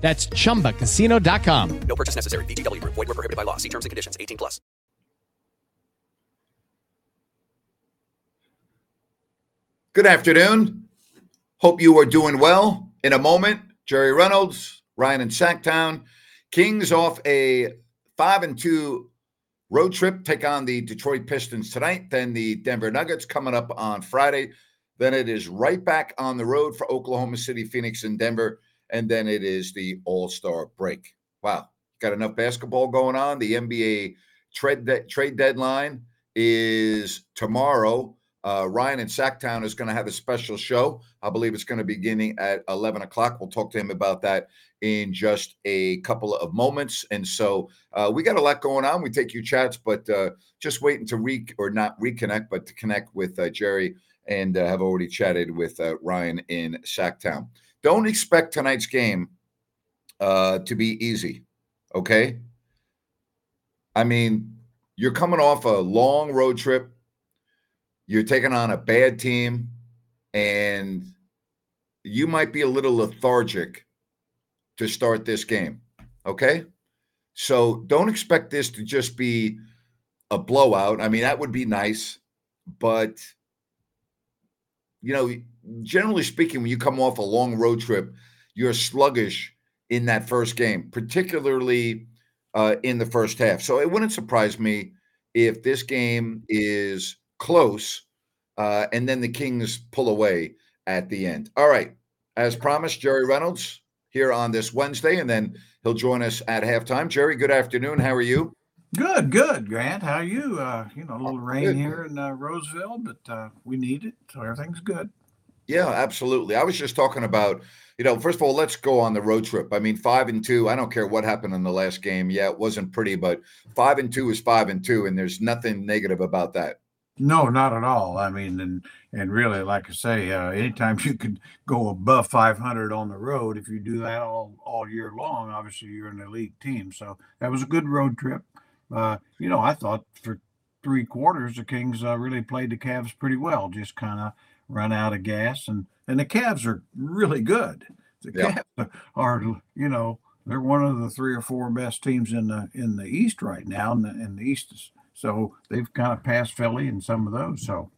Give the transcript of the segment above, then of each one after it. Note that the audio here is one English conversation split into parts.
That's chumbacasino.com. No purchase necessary. VGW Group. Void were prohibited by law. See terms and conditions. 18 plus. Good afternoon. Hope you are doing well. In a moment, Jerry Reynolds, Ryan and Sacktown, Kings off a five and two road trip, take on the Detroit Pistons tonight. Then the Denver Nuggets coming up on Friday. Then it is right back on the road for Oklahoma City, Phoenix, and Denver. And then it is the All Star break. Wow, got enough basketball going on. The NBA trade de- trade deadline is tomorrow. Uh, Ryan in Sacktown is going to have a special show. I believe it's going to be beginning at 11 o'clock. We'll talk to him about that in just a couple of moments. And so uh, we got a lot going on. We take your chats, but uh, just waiting to re or not reconnect, but to connect with uh, Jerry and uh, have already chatted with uh, Ryan in Sacktown. Don't expect tonight's game uh, to be easy. Okay. I mean, you're coming off a long road trip. You're taking on a bad team, and you might be a little lethargic to start this game. Okay. So don't expect this to just be a blowout. I mean, that would be nice, but you know, generally speaking, when you come off a long road trip, you're sluggish in that first game, particularly uh, in the first half. So it wouldn't surprise me if this game is close uh, and then the Kings pull away at the end. All right. As promised, Jerry Reynolds here on this Wednesday, and then he'll join us at halftime. Jerry, good afternoon. How are you? Good, good, Grant. How are you? Uh, you know, a little rain good. here in uh, Roseville, but uh, we need it, so everything's good. Yeah, absolutely. I was just talking about, you know, first of all, let's go on the road trip. I mean, five and two. I don't care what happened in the last game. Yeah, it wasn't pretty, but five and two is five and two, and there's nothing negative about that. No, not at all. I mean, and and really, like I say, uh, anytime you could go above 500 on the road, if you do that all all year long, obviously you're an elite team. So that was a good road trip. Uh, you know, I thought for three quarters the Kings uh, really played the Cavs pretty well. Just kind of run out of gas, and and the Cavs are really good. The Yeah. Cavs are, you know, they're one of the three or four best teams in the in the East right now, and the, and the East is so they've kind of passed Philly and some of those. So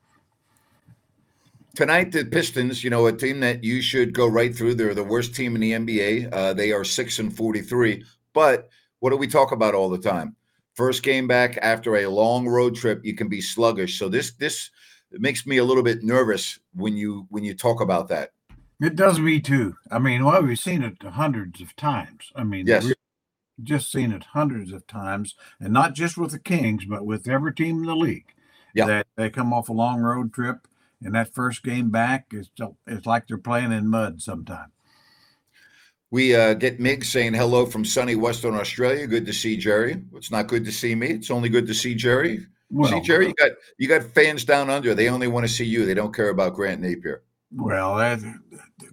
Tonight, the Pistons, you know, a team that you should go right through. They're the worst team in the NBA. Uh, they are six and forty-three. But what do we talk about all the time? First game back after a long road trip, you can be sluggish. So this this makes me a little bit nervous when you when you talk about that. it does me too. I mean, well, we've seen it hundreds of times. I mean, Yes. we've just seen it hundreds of times, and not just with the Kings, but with every team in the league. Yeah. that they come off a long road trip, and that first game back is it's like they're playing in mud sometimes. We uh, get Mig saying hello from sunny Western Australia. Good to see Jerry. It's not good to see me. It's only good to see Jerry. see, Jerry, you got you got fans down under. They only want to see you. They don't care about Grant Napear. Well, that's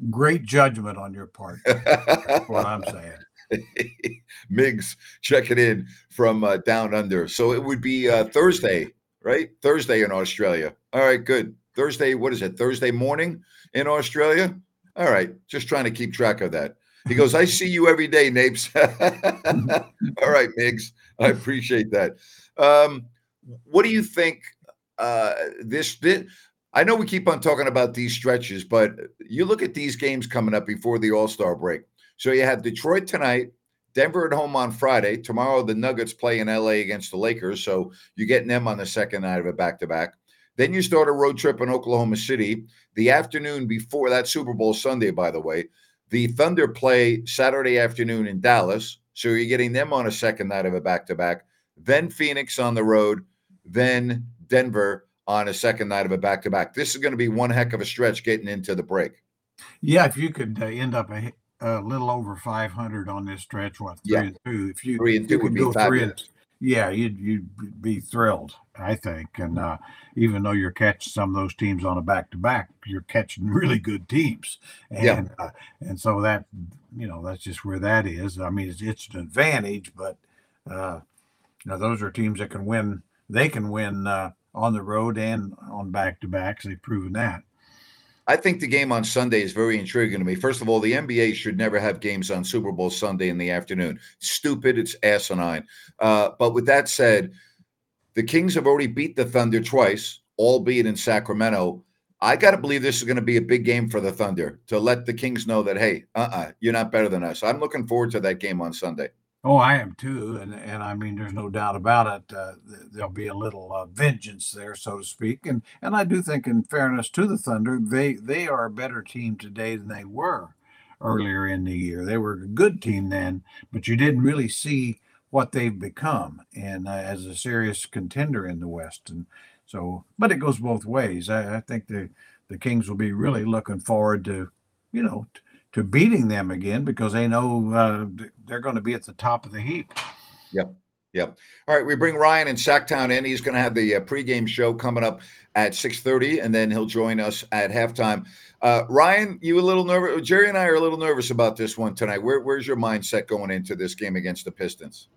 great judgment on your part. That's what I'm saying. Migs checking in from uh, down under. So it would be uh, Thursday, right? Thursday in Australia. All right, good. Thursday, what is it? Thursday morning in Australia? All right, just trying to keep track of that. He goes, I see you every day, Napes. All right, Migs. I appreciate that. Um, what do you think uh, this, this I know we keep on talking about these stretches, but you look at these games coming up before the All Star break. So you have Detroit tonight, Denver at home on Friday. Tomorrow, the Nuggets play in LA against the Lakers. So you're getting them on the second night of a back to back. Then you start a road trip in Oklahoma City. The afternoon before that Super Bowl Sunday, by the way, the Thunder play Saturday afternoon in Dallas. So you're getting them on a second night of a back to back. Then Phoenix on the road. Then Denver on a second night of a back to back. This is going to be one heck of a stretch getting into the break. Yeah, if you could uh, end up a, a, little over 500 on this stretch, what three Yeah. and two? If you Three and two would be go three and fabulous. Yeah, you'd you'd be thrilled, I think. And uh, even though you're catching some of those teams on a back to back, you're catching really good teams. And Yeah. uh, and so that you know that's just where that is. I mean, it's, it's an advantage, but uh, you know those are teams that can win. They can win uh, on the road and on back to backs. They've proven that. I think the game on Sunday is very intriguing to me. First of all, the NBA should never have games on Super Bowl Sunday in the afternoon. Stupid. It's asinine. Uh, but with that said, the Kings have already beat the Thunder twice, albeit in Sacramento. I got to believe this is going to be a big game for the Thunder to let the Kings know that, hey, uh uh-uh, uh, you are not better than us. I'm looking forward to that game on Sunday. Oh, I am too, and and I mean, there's no doubt about it. Uh, there'll be a little uh, vengeance there, so to speak, and and I do think, in fairness to the Thunder, they they are a better team today than they were earlier in the year. They were a good team then, but you didn't really see what they've become, and uh, as a serious contender in the West, and so, but it goes both ways. I, I think the the Kings will be really looking forward to, you know. To beating them again because they know uh, they're going to be at the top of the heap. Yep. Yep. All right. We bring Ryan in Sacktown in. He's going to have the uh, pregame show coming up at 6.30, and then he'll join us at halftime. Uh, Ryan, you a little nervous? Jerry and I are a little nervous about this one tonight. Where, where's your mindset going into this game against the Pistons?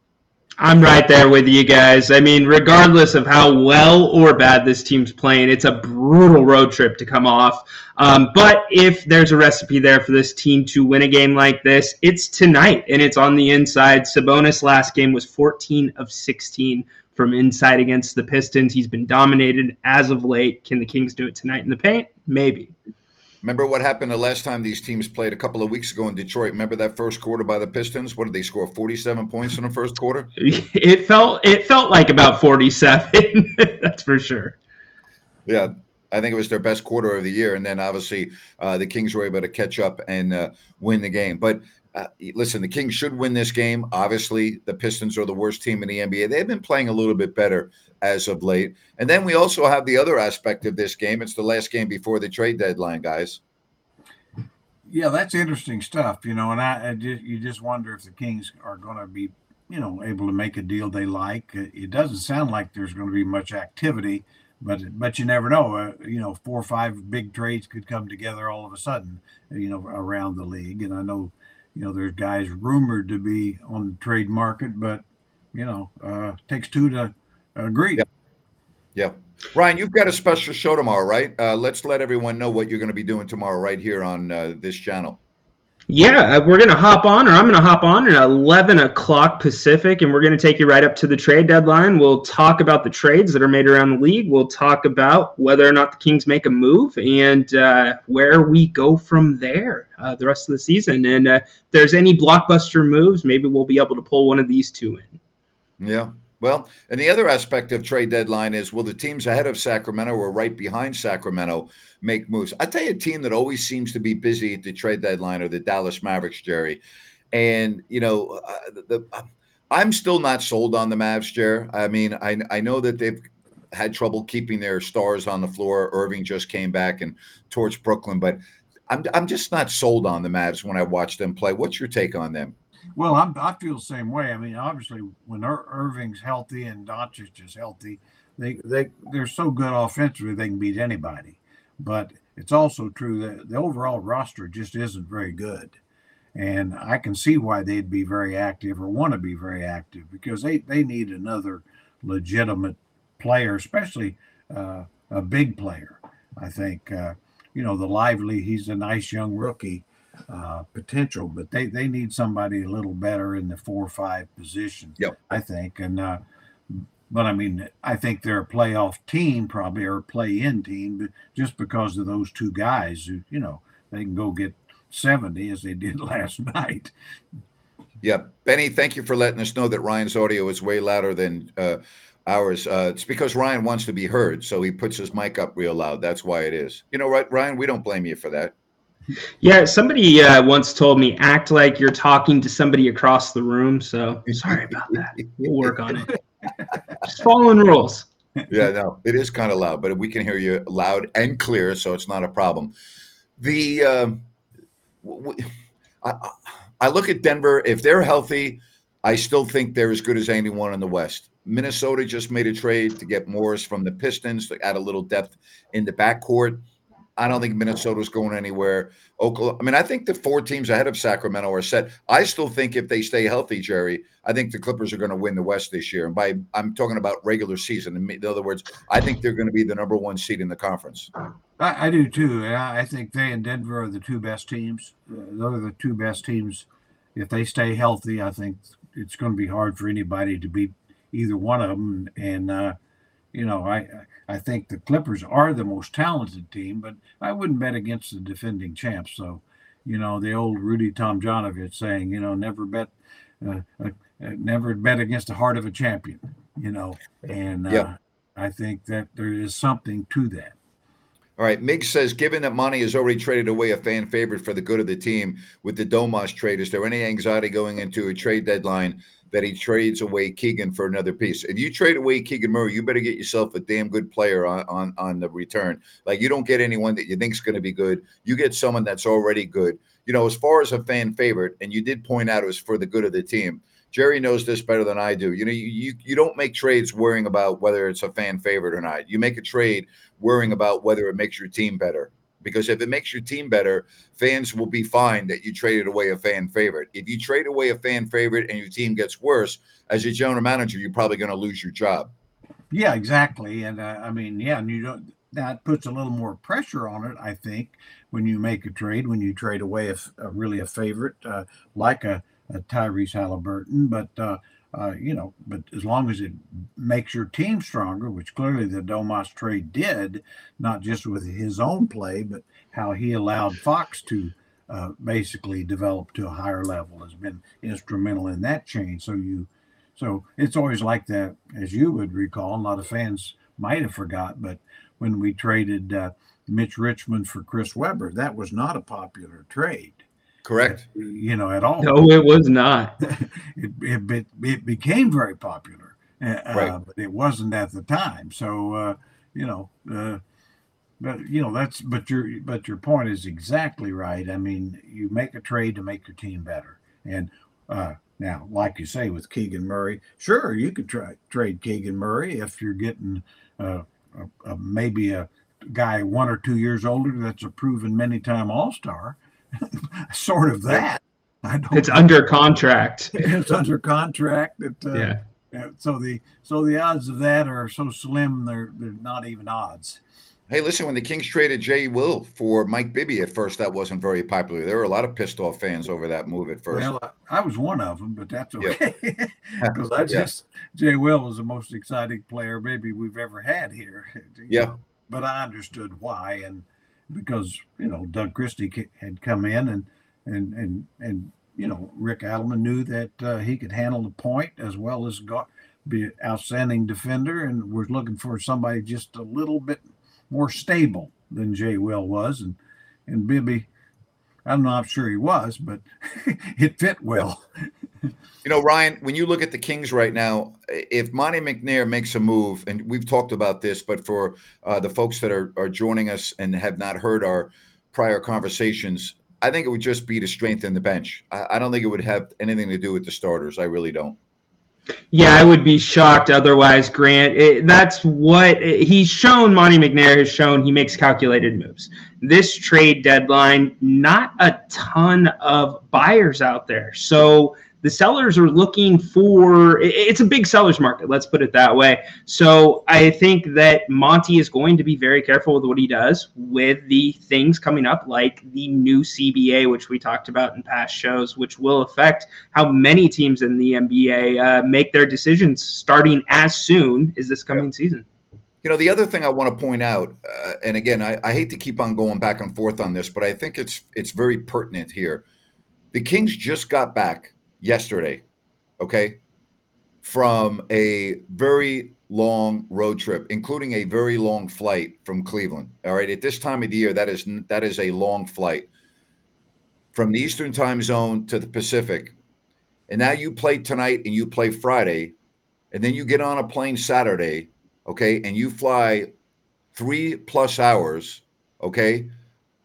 I'm right there with you guys. I mean, regardless of how well or bad this team's playing, it's a brutal road trip to come off. Um, but if there's a recipe there for this team to win a game like this, it's tonight, and it's on the inside. Sabonis' last game was 14 of 16 from inside against the Pistons. He's been dominated as of late. Can the Kings do it tonight in the paint? Maybe. Remember what happened the last time these teams played a couple of weeks ago in Detroit? Remember that first quarter by the Pistons? What did they score? 47 points in the first quarter? It felt it felt like about 47. That's for sure. Yeah, I think it was their best quarter of the year, and then obviously uh, the Kings were able to catch up and uh, win the game. But uh, listen, the Kings should win this game. Obviously, the Pistons are the worst team in the NBA. They've been playing a little bit better as of late. And then we also have the other aspect of this game. It's the last game before the trade deadline, guys. Yeah, that's interesting stuff, you know. And I, I just, you just wonder if the Kings are going to be, you know, able to make a deal they like. It doesn't sound like there's going to be much activity but but you never know. Uh, you know, four or five big trades could come together all of a sudden. You know, around the league, and I know, you know, there's guys rumored to be on the trade market, but you know, uh, takes two to agree. Yeah. Yep. Ryan, you've got a special show tomorrow, right? Uh, let's let everyone know what you're going to be doing tomorrow, right here on uh, this channel. Yeah, uh, we're going to hop on, or I'm going to hop on at 11 o'clock Pacific, and we're going to take you right up to the trade deadline. We'll talk about the trades that are made around the league. We'll talk about whether or not the Kings make a move and uh, where we go from there uh, the rest of the season. And uh, if there's any blockbuster moves, maybe we'll be able to pull one of these two in. Yeah. Well, and the other aspect of trade deadline is will the teams ahead of Sacramento or right behind Sacramento make moves? I tell you, a team that always seems to be busy at the trade deadline are the Dallas Mavericks, Jerry. And you know, uh, the, the, I'm still not sold on the Mavs, Jerry. I mean, I I know that they've had trouble keeping their stars on the floor. Irving just came back and torched Brooklyn, but I'm I'm just not sold on the Mavs when I watch them play. What's your take on them? Well, I'm, I feel the same way. I mean, obviously, when Ir- Irving's healthy and Doncic is healthy, they they they're so good offensively they can beat anybody. But it's also true that the overall roster just isn't very good, and I can see why they'd be very active or want to be very active because they they need another legitimate player, especially uh, a big player. I think uh, you know the lively. He's a nice young rookie uh, potential, but they they need somebody a little better in the four or five position. Yep. I think, and uh, but I mean, I think they're a playoff team, probably or a play-in team, but just because of those two guys, who you know they can go get seventy as they did last night. Yeah, Benny, thank you for letting us know that Ryan's audio is way louder than uh, ours. Uh, it's because Ryan wants to be heard, so he puts his mic up real loud. That's why it is. You know, right, Ryan? We don't blame you for that. Yeah, somebody uh, once told me act like you're talking to somebody across the room. So sorry about that. We'll work on it. Just following rules. yeah, no, it is kind of loud, but we can hear you loud and clear, so it's not a problem. The um, w- w- I, I look at Denver. If they're healthy, I still think they're as good as anyone in the West. Minnesota just made a trade to get Morris from the Pistons to add a little depth in the backcourt. I don't think Minnesota's going anywhere. Oklahoma. I mean, I think the four teams ahead of Sacramento are set. I still think if they stay healthy, Jerry, I think the Clippers are going to win the West this year. And by I'm talking about regular season. In other words, I think they're going to be the number one seed in the conference. I, I do too. I think they and Denver are the two best teams. Those are the two best teams. If they stay healthy, I think it's going to be hard for anybody to beat either one of them. And uh, you know, I I think the Clippers are the most talented team, but I wouldn't bet against the defending champs. So, you know, the old Rudy Tomjanovich saying, you know, never bet, uh, uh, uh never bet against the heart of a champion. You know, and uh, I think that there is something to that. All right. Mig says, given that Monte has already traded away a fan favorite for the good of the team with the Domas trade, is there any anxiety going into a trade deadline that he trades away Keegan for another piece. If you trade away Keegan Murray, you better get yourself a damn good player on on, on the return. Like you don't get anyone that you think is going to be good. You get someone that's already good. You know, as far as a fan favorite, and you did point out it was for the good of the team. Jerry knows this better than I do. You know, you, you you don't make trades worrying about whether it's a fan favorite or not. You make a trade worrying about whether it makes your team better because if it makes your team better, fans will be fine that you traded away a fan favorite. If you trade away a fan favorite and your team gets worse, as a general manager, you're probably going to lose your job. Yeah, exactly. And uh, I mean, yeah, and you don't. That puts a little more pressure on it, I think, when you make a trade, when you trade away a, a really a favorite uh, like a, a Tyrese Halliburton. But uh, uh, you know, but as long as it makes your team stronger, which clearly the Domas trade did, not just with his own play, but how he allowed Fox to uh, basically develop to a higher level has been instrumental in that change. So you, so it's always like that, as you would recall. A lot of fans might have forgot, but when we traded uh, Mitch Richmond for Chris Webber, that was not a popular trade. Correct. You know, at all. No, it was not. it, it, it became very popular, uh, right. but it wasn't at the time. So, uh, you know, uh, but you know that's but your but your point is exactly right. I mean, you make a trade to make your team better, and uh, now, like you say with Keegan Murray, sure you could try trade Keegan Murray if you're getting uh, a, a, maybe a guy one or two years older that's a proven many time All Star sort of that. I don't it's know. under contract. it's under contract. It, uh, yeah. So the so the odds of that are so slim they're they're not even odds. Hey, listen, when the Kings traded Jay Will for Mike Bibby at first, that wasn't very popular. There were a lot of pissed off fans over that move at first. Well, I was one of them, but that's okay. Because I just, yeah. Jay Will was the most exciting player maybe we've ever had here. Yeah. But I understood why. And because you know Doug Christie had come in and and and and you know Rick Adelman knew that uh, he could handle the point as well as go, be an outstanding defender, and was looking for somebody just a little bit more stable than Jay Will was, and and Bibby. I'm not know. I'm sure he was, but it fit well. You know, Ryan, when you look at the Kings right now, if Monte McNair makes a move, and we've talked about this, but for uh, the folks that are, are joining us and have not heard our prior conversations, I think it would just be to strengthen the bench. I, I don't think it would have anything to do with the starters. I really don't. Yeah, I would be shocked otherwise, Grant. It, that's what he's shown. Monte McNair has shown he makes calculated moves. This trade deadline, not a ton of buyers out there. So the sellers are looking for it's a big sellers market let's put it that way. So i think that monty is going to be very careful with what he does with the things coming up like the new cba which we talked about in past shows which will affect how many teams in the nba uh, make their decisions starting as soon as this coming season. You know, the other thing I want to point out, uh, and again, I, I hate to keep on going back and forth on this, but I think it's it's very pertinent here. The Kings just got back yesterday, okay, from a very long road trip, including a very long flight from Cleveland. All right, at this time of the year, that is that is a long flight from the Eastern time zone to the Pacific. And now you play tonight and you play Friday, and then you get on a plane Saturday, okay, and you fly three plus hours, okay,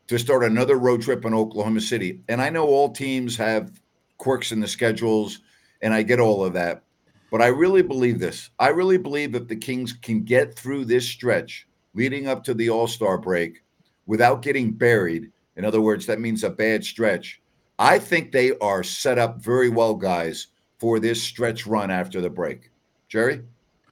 to start another road trip in Oklahoma City. And I know all teams have quirks in the schedules, and I get all of that. But I really believe this. I really believe that the Kings can get through this stretch leading up to the All Star break without getting buried, in other words, that means a bad stretch, I think they are set up very well, guys, for this stretch run after the break. Jerry?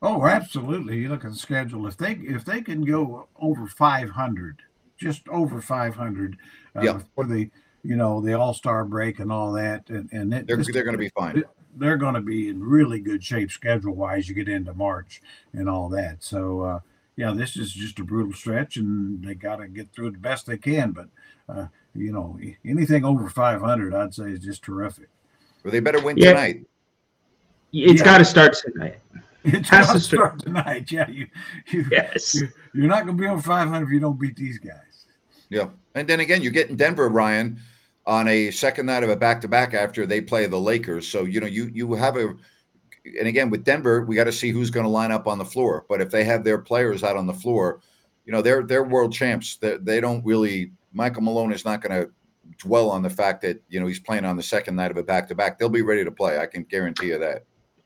Oh, absolutely. You look at the schedule. If they if they can go over 500, just over 500 uh, Yeah. for the you know the All Star break and all that, and and it, They're, they're going to be fine. they're going to be in really good shape schedule wise. You get into March and all that. So uh, yeah, this is just a brutal stretch, and they got to get through it the best they can. But uh, you know, anything over 500, I'd say is just terrific. Well, they better win Yeah. tonight. It's Yeah. got to start tonight. It's Has to to start tonight. Yeah, you, you Yes. you- you're not going to be on 500 if you don't beat these guys. Yeah. And then again, you're getting Denver, Ryan, on a second night of a back to back after they play the Lakers. So, you know, you you have a and again with Denver, we got to see who's going to line up on the floor. But if they have their players out on the floor, you know, they're they're world champs. They, they don't really Michael Malone is not going to dwell on the fact that, you know, he's playing on the second night of a back to back. They'll be ready to play. I can guarantee you that.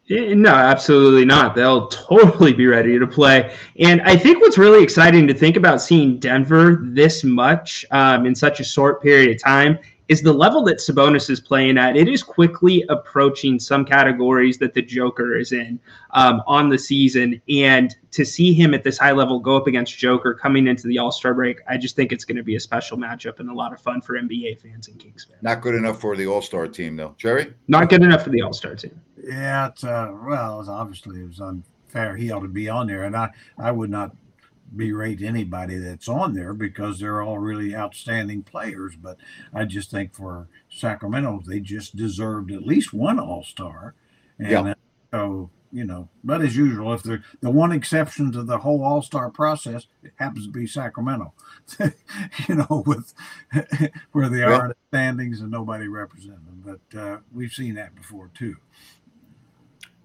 Eh, No, absolutely not. They'll totally be ready to play. And I think what's really exciting to think about seeing Denver this much um, in such a short period of time is the level that Sabonis is playing at. It is quickly approaching some categories that the Joker is in um, on the season. And to see him at this high level go up against Joker coming into the All Star break, I just think it's going to be a special matchup and a lot of fun for NBA fans and Kings fans. Not good enough for the All Star team, though. Jerry? Not good enough for the All Star team. Yeah, it's uh, well, it's obviously it was unfair. He ought to be on there, and I I would not berate anybody that's on there because they're all really outstanding players. But I just think for Sacramento, they just deserved at least one All Star, and Yeah. uh, so you know. But as usual, if they're the one exception to the whole All Star process, it happens to be Sacramento. you know, with where they are in the standings and nobody representing them. But uh, we've seen that before too.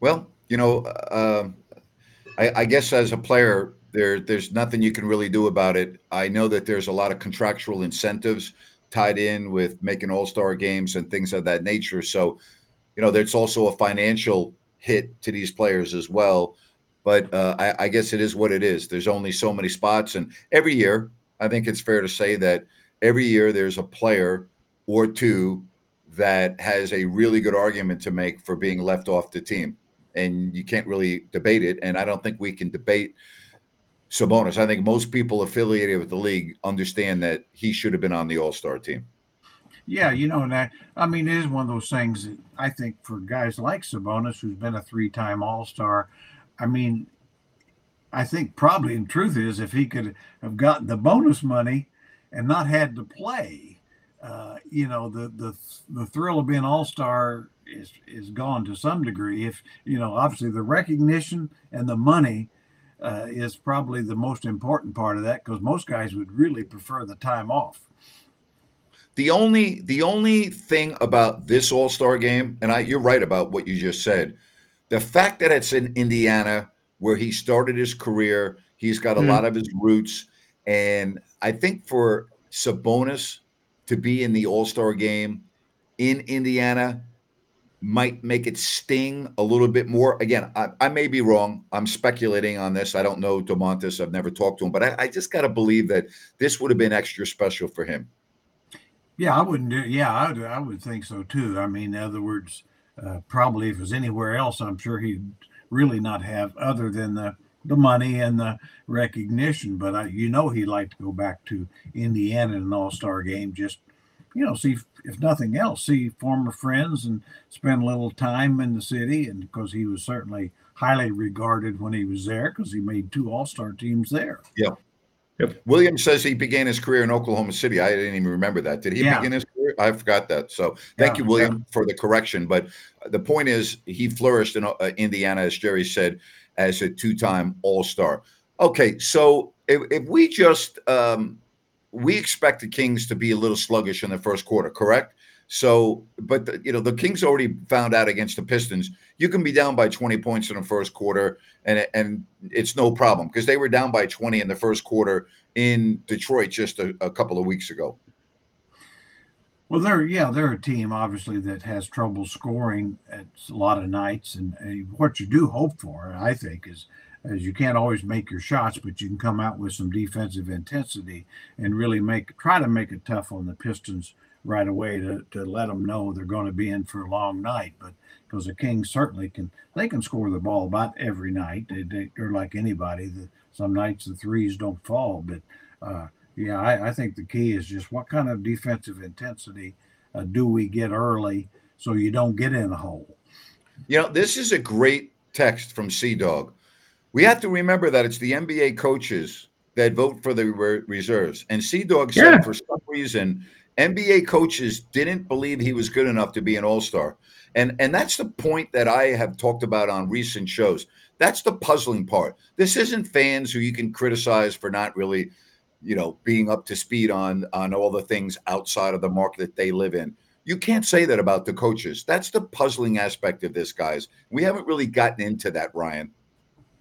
Well, you know, uh, I, I guess as a player, there there's nothing you can really do about it. I know that there's a lot of contractual incentives tied in with making All Star games and things of that nature. So, you know, there's also a financial hit to these players as well. But uh, I, I guess it is what it is. There's only so many spots, and every year, I think it's fair to say that every year there's a player or two that has a really good argument to make for being left off the team and you can't really debate it. And I don't think we can debate Sabonis. I think most people affiliated with the league understand that he should have been on the All Star team. Yeah, you know, and I, mean, it is one of those things that I think for guys like Sabonis, who's been a three time All Star, I mean, I think probably in truth is if he could have gotten the bonus money and not had to play, uh, you know, the the the thrill of being All Star is is gone to some degree. If you know, obviously the recognition and the money uh, is probably the most important part of that because most guys would really prefer the time off. The only the only thing about this All Star game, and I, you're right about what you just said, the fact that it's in Indiana where he started his career, he's got a Mhm. lot of his roots, and I think for Sabonis to be in the All Star game in Indiana might make it sting a little bit more. Again, I, I may be wrong. I'm speculating on this. I don't know Domantas. I've never talked to him, but I, I just got to believe that this would have been extra special for him. Yeah, I wouldn't do. Yeah, I would, I would think so too. I mean, in other words, uh, probably if it was anywhere else, I'm sure he'd really not have other than the the money and the recognition. But I, you know, he'd like to go back to Indiana in an All Star game, just you know, see if, if nothing else, see former friends and spend a little time in the city. And because he was certainly highly regarded when he was there, because he made two All Star teams there. Yeah. Yep. Williams says he began his career in Oklahoma City. I didn't even remember that. Did he Yeah. begin his career? I forgot that. So thank Yeah, you, William, for the correction. But the point is, he flourished in uh, Indiana, as Jerry said, as a two-time All-Star. Okay, so if, if we just um, we expect the Kings to be a little sluggish in the first quarter, correct? So, but the, you know, the Kings already found out against the Pistons. You can be down by 20 points in the first quarter, and and it's no problem because they were down by 20 in the first quarter in Detroit just a, a couple of weeks ago. Well, they're yeah, they're a team obviously that has trouble scoring at a lot of nights, and, and what you do hope for, I think, is as you can't always make your shots, but you can come out with some defensive intensity and really make try to make it tough on the Pistons right away to, to let them know they're going to be in for a long night. But because the Kings certainly can, they can score the ball about every night. They, they, are like anybody. The, some nights the threes don't fall, but uh, yeah, I, I, think the key is just what kind of defensive intensity uh, do we get early so you don't get in a hole. You know, this is a great text from Sea Dog. We have to remember that it's the NBA coaches that vote for the re- reserves. And Sea Dog said Yeah. for some reason NBA coaches didn't believe he was good enough to be an all-star. And and that's the point that I have talked about on recent shows. That's the puzzling part. This isn't fans who you can criticize for not really, you know, being up to speed on on all the things outside of the market that they live in. You can't say that about the coaches. That's the puzzling aspect of this, guys. We haven't really gotten into that, Ryan.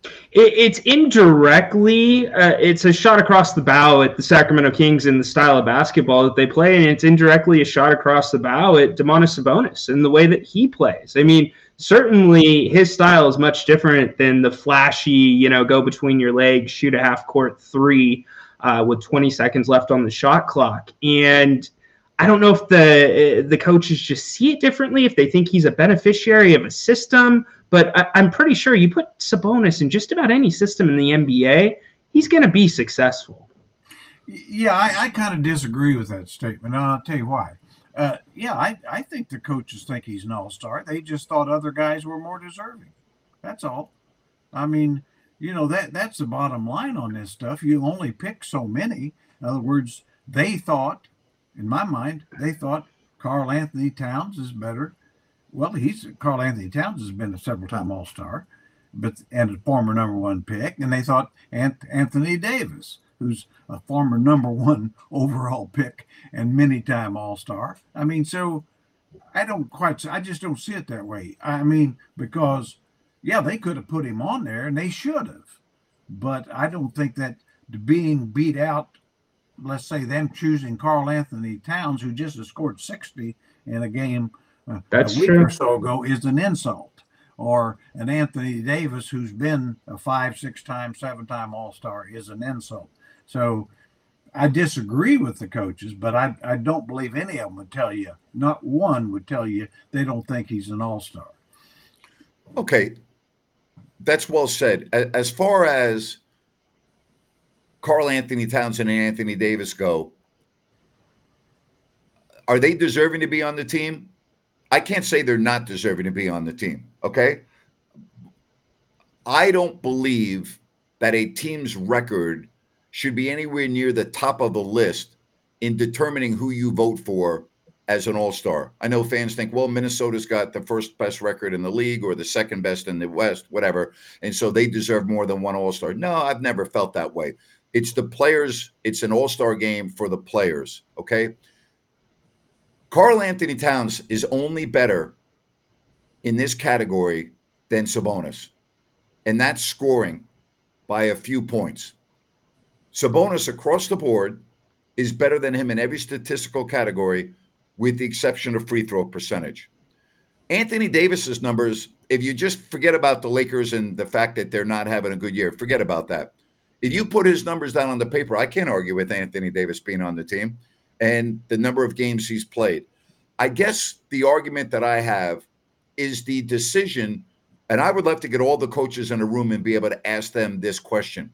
It, it's indirectly, uh, it's a shot across the bow at the Sacramento Kings in the style of basketball that they play, and it's indirectly a shot across the bow at Domantas Sabonis and the way that he plays. I mean, certainly his style is much different than the flashy, you know, go between your legs, shoot a half court three uh, with 20 seconds left on the shot clock, and. I don't know if the the coaches just see it differently, if they think he's a beneficiary of a system, but I, I'm pretty sure you put Sabonis in just about any system in the NBA, he's going to be successful. Yeah, I, I kind of disagree with that statement. And I'll tell you why. Uh, yeah, I, I think the coaches think he's an all star. They just thought other guys were more deserving. That's all. I mean, you know that that's the bottom line on this stuff. You only pick so many. In other words, they thought, in my mind, they thought Karl-Anthony Towns is better. Well, he's Karl-Anthony Towns has been a several time All Star, but and a former number one pick, and they thought Ant- Anthony Davis, who's a former number one overall pick and many time All Star. I mean, so I don't quite, I just don't see it that way. I mean, because yeah, they could have put him on there and they should have, but I don't think that being beat out, let's say them choosing Karl-Anthony Towns, who just scored 60 in a game uh, That's a week true. or so ago, is an insult. Or an Anthony Davis who's been a five, six time, seven time All Star is an insult. So I disagree with the coaches, but I, I don't believe any of them would tell you, not one would tell you they don't think he's an all star. Okay, that's well said. As far as Carl Anthony Townsend and Anthony Davis go, are they deserving to be on the team? I can't say they're not deserving to be on the team. Okay. I don't believe that a team's record should be anywhere near the top of the list in determining who you vote for as an all star. I know fans think, well, Minnesota's got the first best record in the league or the second best in the West, whatever. And so they deserve more than one all star. No, I've never felt that way. It's the players, it's an all star game for the players. Okay. Karl-Anthony Towns is only better in this category than Sabonis, and that's scoring by a few points. Sabonis across the board is better than him in every statistical category, with the exception of free throw percentage. Anthony Davis's numbers, if you just forget about the Lakers and the fact that they're not having a good year, forget about that. If you put his numbers down on the paper, I can't argue with Anthony Davis being on the team and the number of games he's played. I guess the argument that I have is the decision, and I would love to get all the coaches in a room and be able to ask them this question.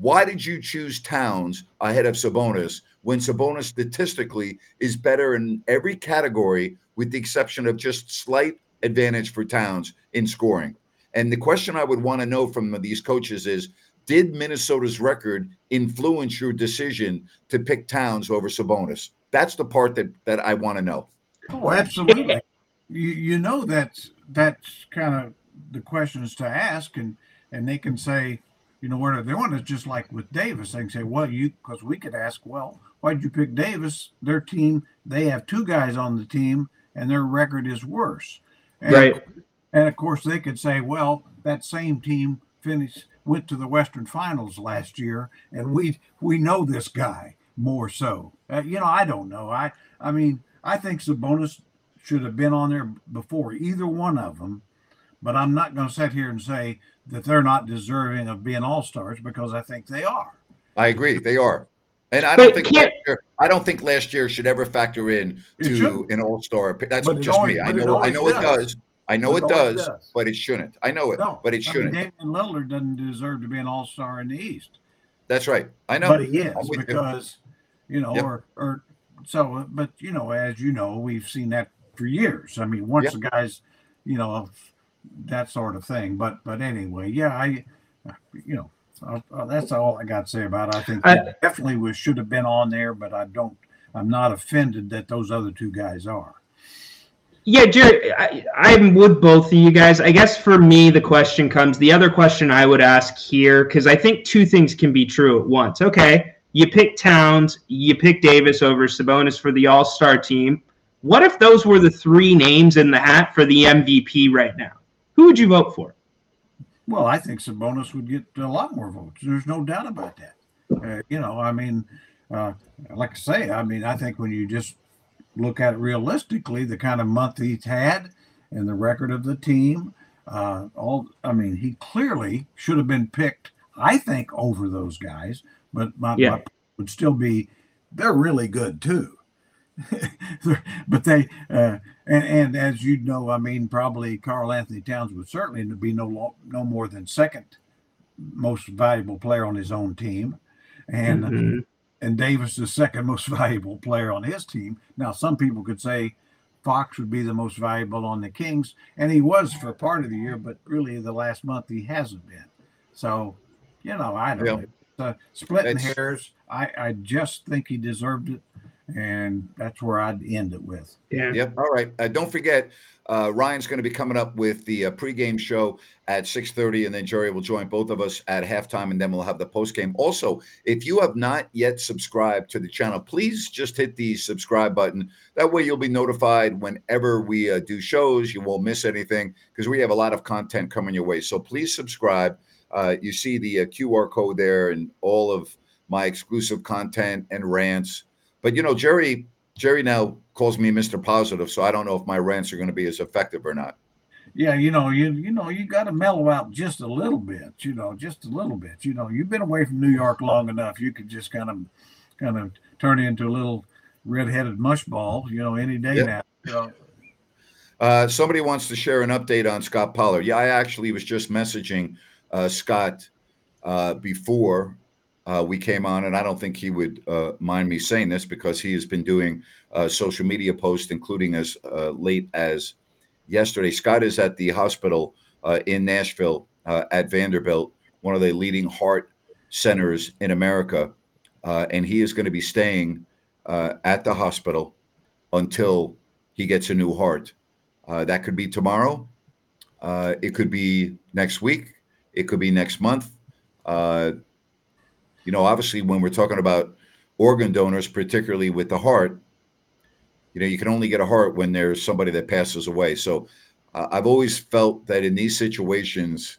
Why did you choose Towns ahead of Sabonis when Sabonis statistically is better in every category with the exception of just slight advantage for Towns in scoring? And the question I would want to know from these coaches is did Minnesota's record influence your decision to pick Towns over Sabonis? That's the part that that I want to know. Oh, absolutely. you you know that's that's kind of the questions to ask, and and they can say, you know, where they want to just like with Davis, they can say, well, you because we could ask, well, why'd you pick Davis? Their team, they have two guys on the team, and their record is worse. And, Right. And of course, they could say, well, that same team finished went to the Western Finals last year, and we we know this guy more so. Uh, you know, I don't know. I I mean, I think Sabonis should have been on there before either one of them, but I'm not going to sit here and say that they're not deserving of being all stars because I think they are. I agree, they are. And I don't think last year, I don't think last year should ever factor in to an All Star. That's just always- me. I but it know. I always know it does. Does. I know It it does, does. but it shouldn't. I know it, No, but it I mean, shouldn't. Damian Lillard doesn't deserve to be an all star in the East. That's right. I know. but he is I'm you. because you know Yep. or or so but you know as you know we've seen that for years i mean once Yep. the guys you know that sort of thing but but anyway yeah i you know uh, uh, that's all i got to say about it i think I- definitely was should have been on there but i don't i'm not offended that those other two guys are Yeah, Jerry, I, I'm with both of you guys. I guess for me, the question comes the other question I would ask here, because I think two things can be true at once. Okay, you pick Towns, you pick Davis over Sabonis for the All Star team. What if those were the three names in the hat for the MVP right now? Who would you vote for? Well, I think Sabonis would get a lot more votes. There's no doubt about that. Uh, you know, I mean, uh, like I say, I mean, I think when you just look at it realistically, the kind of month he's had and the record of the team, uh, all, I mean, he clearly should have been picked, I think, over those guys. But my, Yeah. my point would still be they're really good too. but they uh, and, and as you know, I mean, probably Karl-Anthony Towns would certainly be no no more than second most valuable player on his own team, and Mhm. And Davis is second most valuable player on his team. Now, some people could say Fox would be the most valuable on the Kings, and he was for part of the year, but really the last month he hasn't been. So, you know, I don't Yeah. know. Uh, splitting It's- hairs, I, I just think he deserved it, and that's where I'd end it with. Yeah. Yep. All right. Uh, don't forget, uh, Ryan's going to be coming up with the uh, pregame show at 6:30, and then Jerry will join both of us at halftime, and then we'll have the postgame. Also, if you have not yet subscribed to the channel, please just hit the subscribe button. That way, you'll be notified whenever we uh, do shows. You won't miss anything because we have a lot of content coming your way. So please subscribe. Uh, you see the uh, QR code there, and all of my exclusive content and rants. But you know, Jerry Jerry now calls me Mr. Positive, so I don't know if my rants are going to be as effective or not. Yeah, you know, you you know, you got to mellow out just a little bit. You know, just a little bit. You know, you've been away from New York long enough. You could just kind of, kind of turn into a little red-headed mushball. You know, any day Yep. now. You know, Uh, somebody wants to share an update on Scott Pollard. Yeah, I actually was just messaging uh, Scott uh, before uh, we came on, and I don't think he would uh, mind me saying this because he has been doing uh, social media posts, including as uh, late as yesterday. Scott is at the hospital uh, in Nashville uh, at Vanderbilt, one of the leading heart centers in America, and he is going to be staying at the hospital until he gets a new heart. That could be tomorrow. It could be next week. It could be next month. You know, obviously, when we're talking about organ donors, particularly with the heart, you know, you can only get a heart when there's somebody that passes away. So uh, I've always felt that in these situations,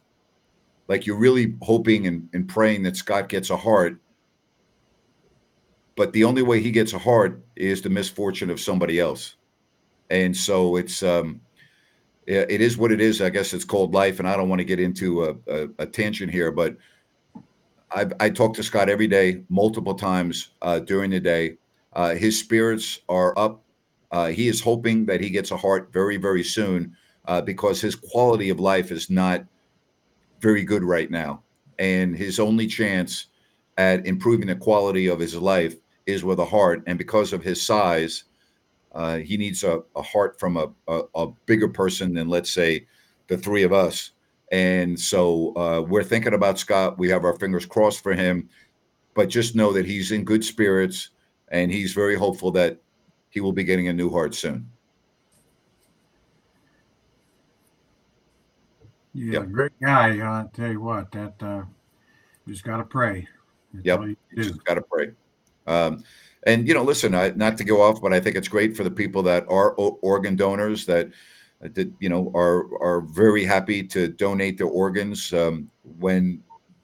like you're really hoping and, and praying that Scott gets a heart. But the only way he gets a heart is the misfortune of somebody else and so it's um it is what it is i guess it's called life and i don't want to get into a, a, a tangent here but i i talk to scott every day multiple times uh, during the day. Uh, his spirits are up. Uh, he is hoping that he gets a heart very very soon uh, because his quality of life is not very good right now. And his only chance at improving the quality of his life is with a heart. And because of his size uh, he needs a, a heart from a, a, a bigger person than, let's say, the three of us. And so uh, we're thinking about Scott. We have our fingers crossed for him, but just know that he's in good spirits and he's very hopeful that he will be getting a new heart soon. Yeah, Yep. great guy. Uh, I tell you what, that uh, just got to pray. That's Yep. you You just got to pray. Um, and you know, listen, I, not to go off, but I think it's great for the people that are o- organ donors that that you know are are very happy to donate their organs um, when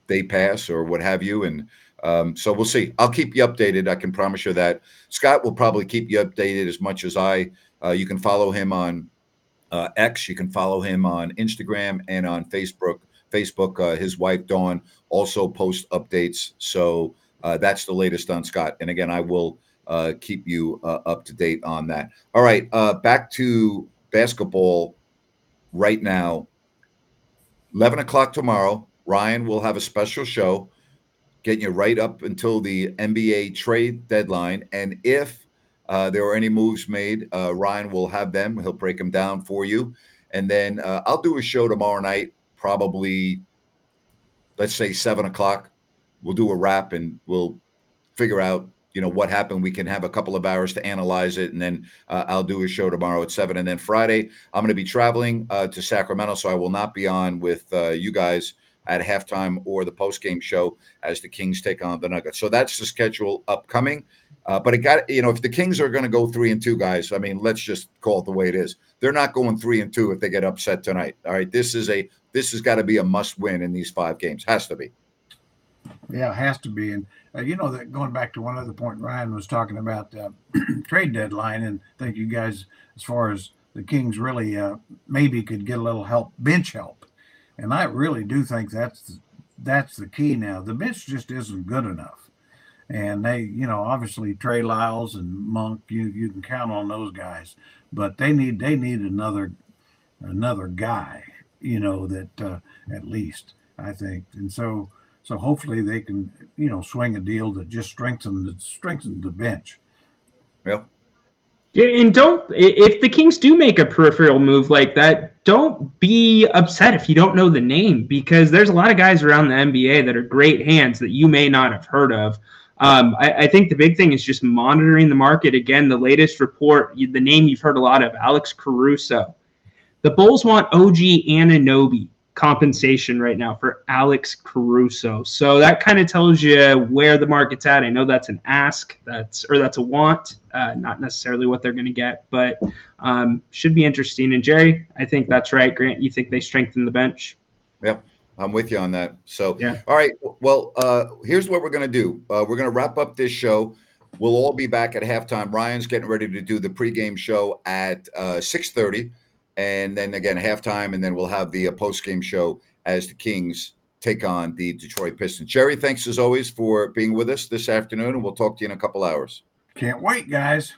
they pass or what have you. And um, so we'll see. I'll keep you updated. I can promise you that. Scott will probably keep you updated as much as I. Uh, you can follow him on uh, X. You can follow him on Instagram and on Facebook. Facebook. Uh, his wife Dawn also posts updates. So uh, that's the latest on Scott. And again, I will uh, keep you uh, up to date on that. All right, uh, back to basketball right now. 11 o'clock tomorrow. Ryan will have a special show getting you right up until the NBA trade deadline. And if uh, there are any moves made, uh, Ryan will have them. He'll break them down for you. And then uh, I'll do a show tomorrow night, probably, let's say, seven o'clock. We'll do a wrap and we'll figure out you know what happened. We can have a couple of hours to analyze it and then uh, i'll do a show tomorrow at seven. And then friday i'm going to be traveling uh, to sacramento so i will not be on with uh, you guys at halftime or the post game show as the kings take on the nuggets. So that's the schedule upcoming. Uh, but it got you know if the kings are going to go three and two guys i mean let's just call it the way it is. They're not going three and two if they get upset tonight all right? This is a this has got to be a must win in these five games. Has to be Yeah, it has to be. And uh, you know that going back to one other point Ryan was talking about uh, trade deadline, and thank you guys as far as the Kings really uh, maybe could get a little help, bench help, and I really do think that's that's the key now. The bench just isn't good enough, and they, you know, obviously Trey Lyles and Monk, you you can count on those guys, but they need they need another another guy, you know, that uh, at least I think, and so. So hopefully they can, you know, swing a deal that just strengthens strengthens the bench. yeah Yeah, and don't if the Kings do make a peripheral move like that, don't be upset if you don't know the name because there's a lot of guys around the NBA that are great hands that you may not have heard of. Um, I, I think the big thing is just monitoring the market. Again, the latest report, the name you've heard a lot of, Alex Caruso. The Bulls want OG Anunoby compensation right now for Alex Caruso. So that kind of tells you where the market's at. I know that's an ask, that's or that's a want, uh, not necessarily what they're going to get, but um, should be interesting. And Jerry, I think that's right. Grant, you think they strengthen the bench? Yep, I'm with you on that. So, Yeah. all right. Well, uh, here's what we're going to do. Uh, we're going to wrap up this show. We'll all be back at halftime. Ryan's getting ready to do the pregame show at uh, 6:30, and then again halftime, and then we'll have the uh, postgame show as the Kings take on the Detroit Pistons. Jerry, thanks as always for being with us this afternoon, and we'll talk to you in a couple hours. Can't wait, guys.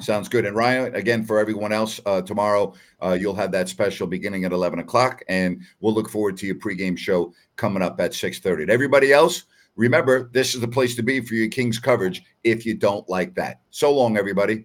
Sounds good. And Ryan, again, for everyone else, uh, tomorrow uh, you'll have that special beginning at 11 o'clock, and we'll look forward to your pregame show coming up at 6:30. And everybody else, remember, this is the place to be for your Kings coverage if you don't like that. So long, everybody.